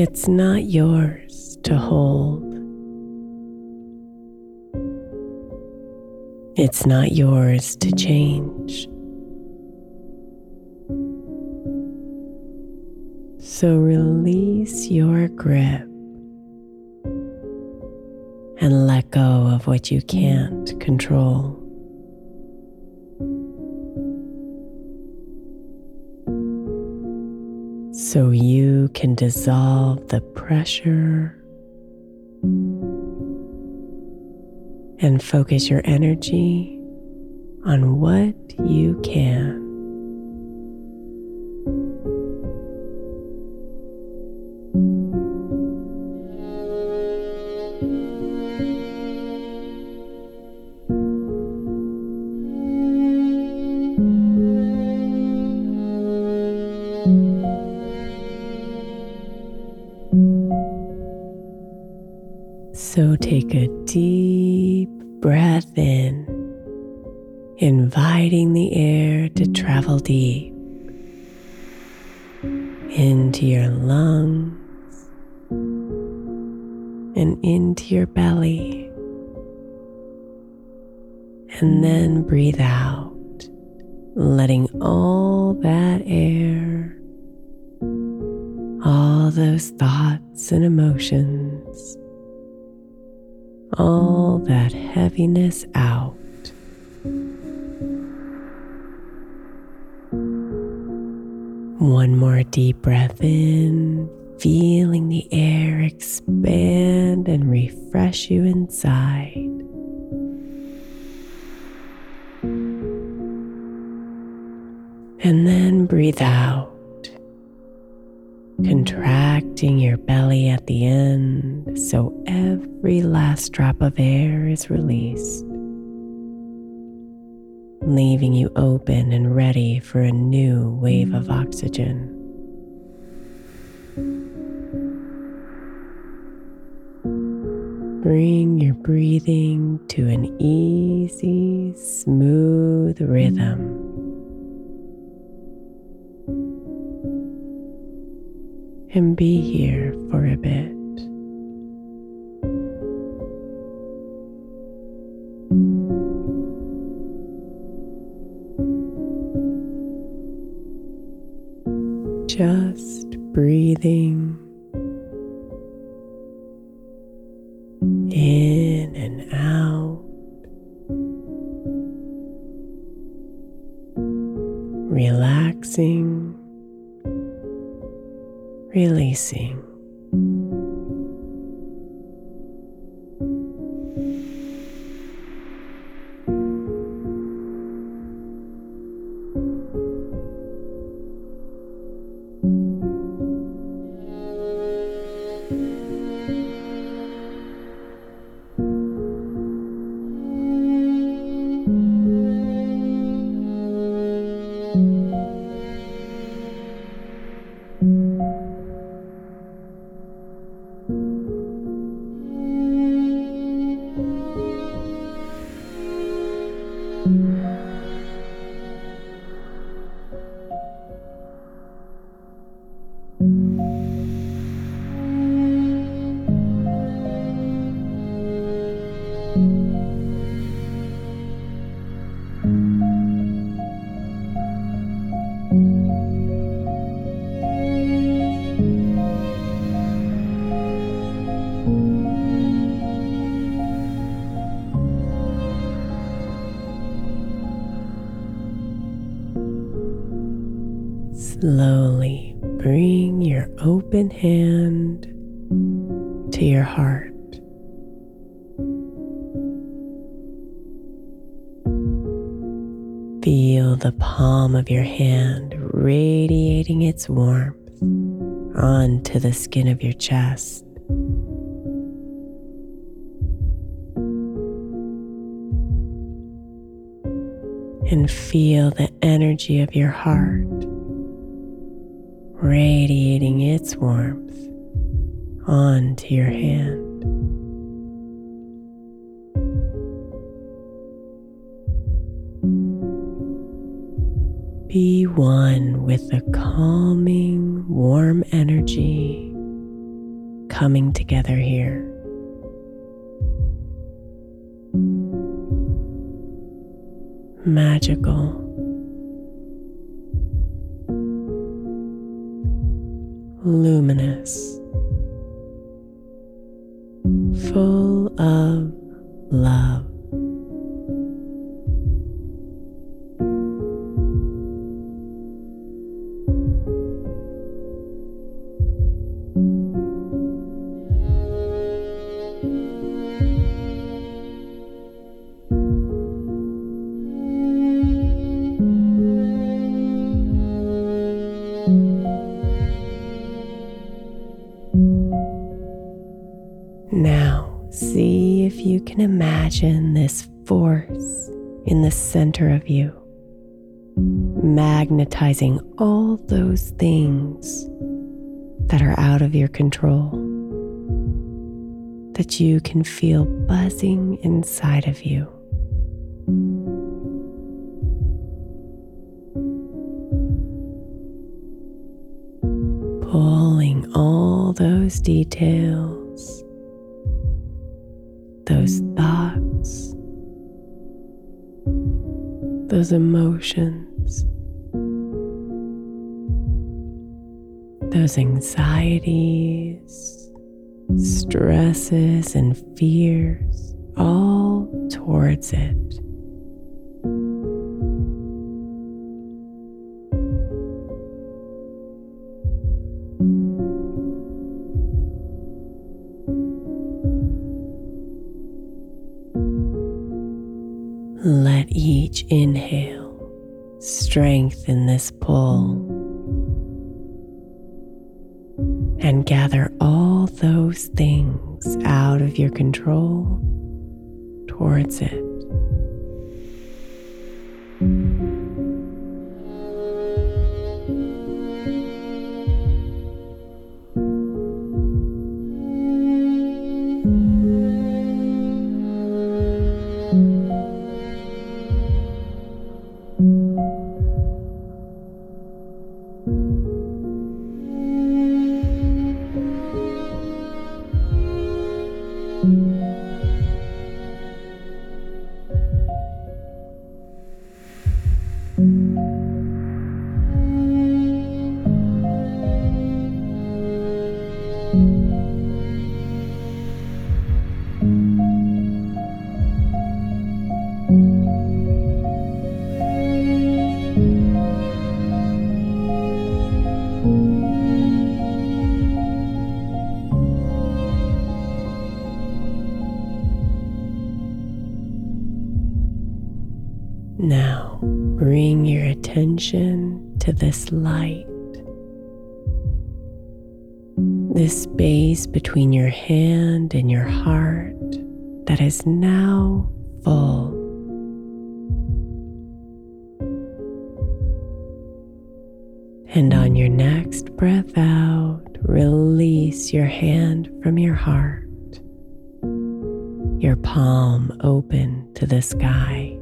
It's not yours to hold. It's not yours to change. So release your grip and let go of what you can't control. So you can dissolve the pressure and focus your energy on what you can. And into your belly. And then breathe out letting all that air, all those thoughts and emotions, all that heaviness out. One more deep breath in, feeling the air expand and refresh you inside. And then breathe out, contracting your belly at the end so every last drop of air is released leaving you open and ready for a new wave of oxygen. Bring your breathing to an easy, smooth rhythm. And be here for a bit. just breathing relaxing, releasing. Slowly bring your open hand to your heart. Feel the palm of your hand radiating its warmth onto the skin of your chest. And feel the energy of your heart radiating its warmth onto your hand. Be one with the calming, warm energy coming together here. Magical. Luminous, full of love. Imagine this force in the center of you, magnetizing all those things that are out of your control, that you can feel buzzing inside of you. Pulling all those details those emotions those anxieties, stresses, and fears all towards it. Inhale strengthen this pull and gather all those things out of your control towards it. This light, this space between your hand and your heart that is now full. And on your next breath out, release your hand from your heart, your palm open to the sky.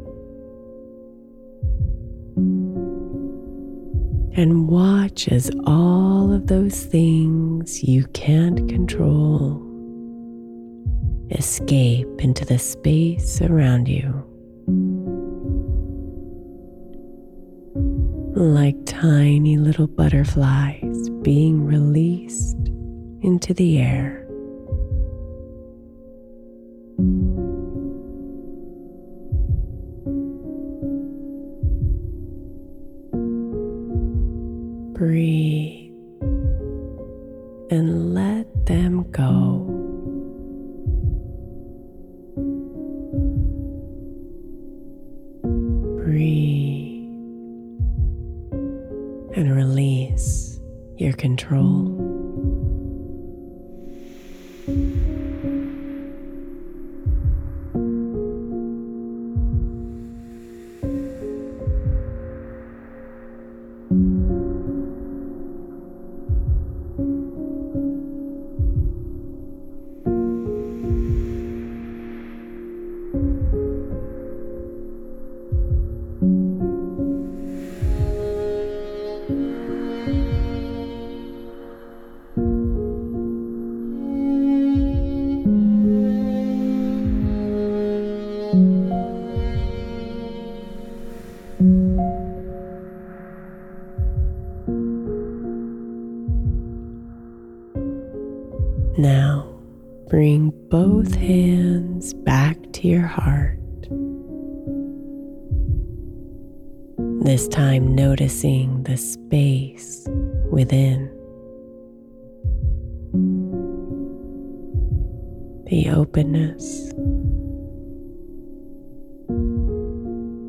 And watch as all of those things you can't control escape into the space around you. Like tiny little butterflies being released into the air. Breathe and release your control. The space within. The openness,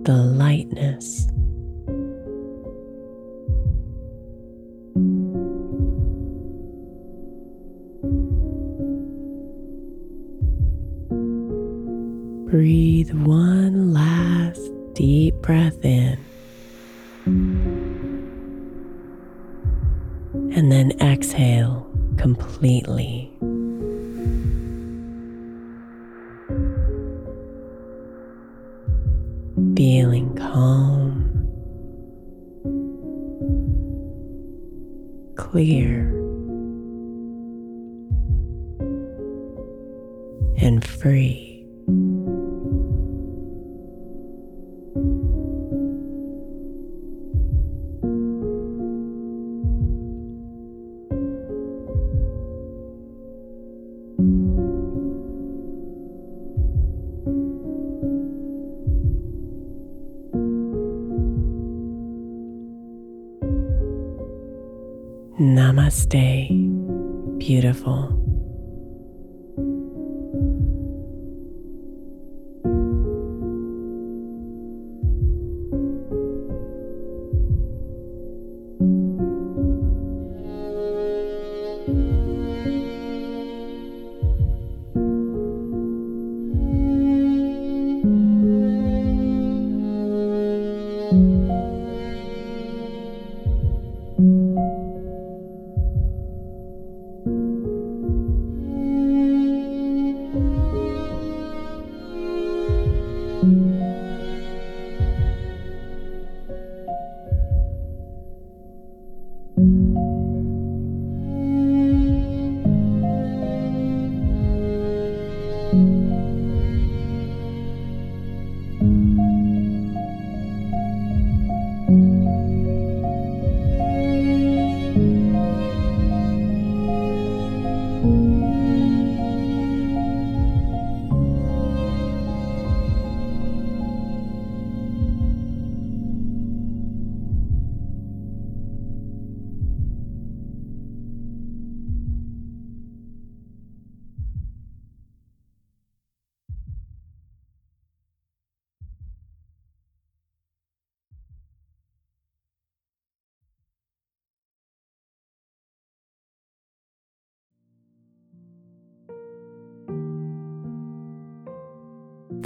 the lightness. Breathe one last deep breath in. And then exhale completely. Feeling calm, clear, Namaste, beautiful.